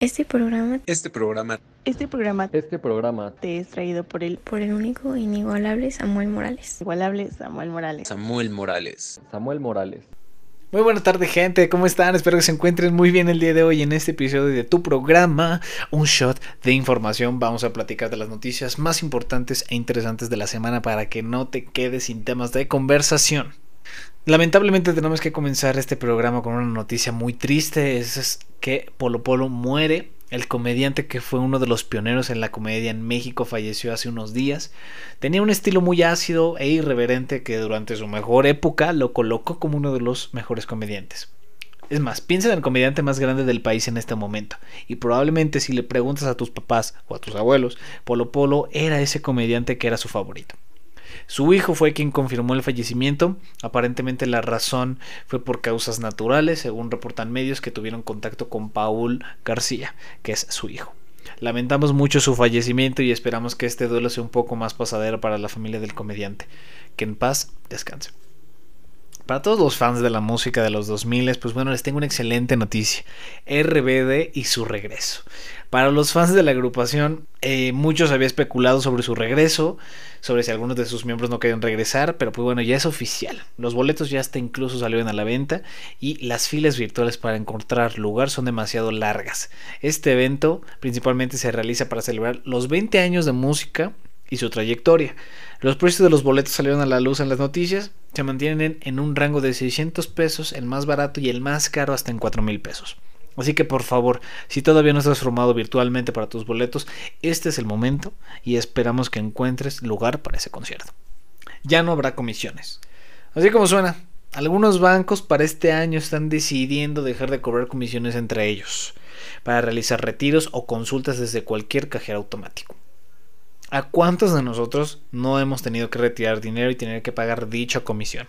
Este programa, Este programa, Este programa Este programa te es traído por el por el único e inigualable Samuel Morales. igualable Samuel Morales. Samuel Morales. Samuel Morales. Muy buena tarde gente, ¿cómo están? Espero que se encuentren muy bien el día de hoy en este episodio de tu programa, un shot de información. Vamos a platicar de las noticias más importantes e interesantes de la semana para que no te quedes sin temas de conversación. Lamentablemente tenemos que comenzar este programa con una noticia muy triste, es, que Polo Polo muere. El comediante que fue uno de los pioneros en la comedia en México falleció hace unos días. Tenía un estilo muy ácido e irreverente que durante su mejor época lo colocó como uno de los mejores comediantes. Es más, piensa en el comediante más grande del país en este momento. Y probablemente si le preguntas a tus papás o a tus abuelos, Polo Polo era ese comediante que era su favorito. Su hijo fue quien confirmó el fallecimiento. Aparentemente la razón fue por causas naturales, según reportan medios que tuvieron contacto con Paul García, que es su hijo. Lamentamos mucho su fallecimiento y esperamos que este duelo sea un poco más pasadero para la familia del comediante. Que en paz descanse. Para todos los fans de la música de los 2000, pues bueno, les tengo una excelente noticia. RBD y su regreso. Para los fans de la agrupación, eh, muchos había especulado sobre su regreso, sobre si algunos de sus miembros no querían regresar, pero pues bueno, ya es oficial. Los boletos ya hasta incluso salieron a la venta y las filas virtuales para encontrar lugar son demasiado largas. Este evento principalmente se realiza para celebrar los 20 años de música y su trayectoria. Los precios de los boletos salieron a la luz en las noticias, se mantienen en un rango de 600 pesos, el más barato y el más caro hasta en 4 mil pesos. Así que por favor, si todavía no estás formado virtualmente para tus boletos, este es el momento y esperamos que encuentres lugar para ese concierto. Ya no habrá comisiones. Así como suena, algunos bancos para este año están decidiendo dejar de cobrar comisiones entre ellos para realizar retiros o consultas desde cualquier cajero automático. ¿A cuántos de nosotros no hemos tenido que retirar dinero y tener que pagar dicha comisión?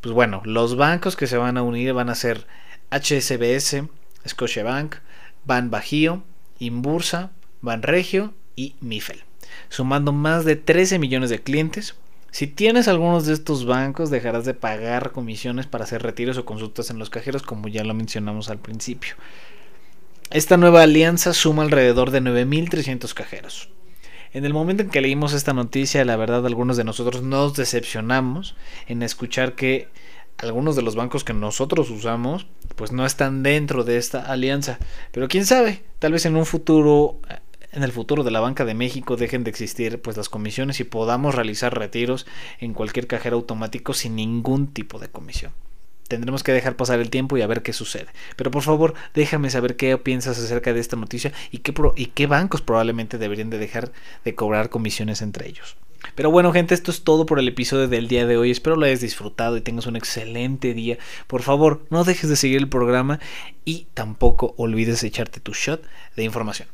Pues bueno, los bancos que se van a unir van a ser HSBS, Scotiabank, Ban Bajío, Inbursa, Ban Regio y Mifel, sumando más de 13 millones de clientes. Si tienes algunos de estos bancos, dejarás de pagar comisiones para hacer retiros o consultas en los cajeros, como ya lo mencionamos al principio. Esta nueva alianza suma alrededor de 9.300 cajeros. En el momento en que leímos esta noticia, la verdad algunos de nosotros nos decepcionamos en escuchar que algunos de los bancos que nosotros usamos pues no están dentro de esta alianza. Pero quién sabe, tal vez en un futuro en el futuro de la banca de México dejen de existir pues las comisiones y podamos realizar retiros en cualquier cajero automático sin ningún tipo de comisión. Tendremos que dejar pasar el tiempo y a ver qué sucede. Pero por favor, déjame saber qué piensas acerca de esta noticia y qué, pro y qué bancos probablemente deberían de dejar de cobrar comisiones entre ellos. Pero bueno, gente, esto es todo por el episodio del día de hoy. Espero lo hayas disfrutado y tengas un excelente día. Por favor, no dejes de seguir el programa y tampoco olvides echarte tu shot de información.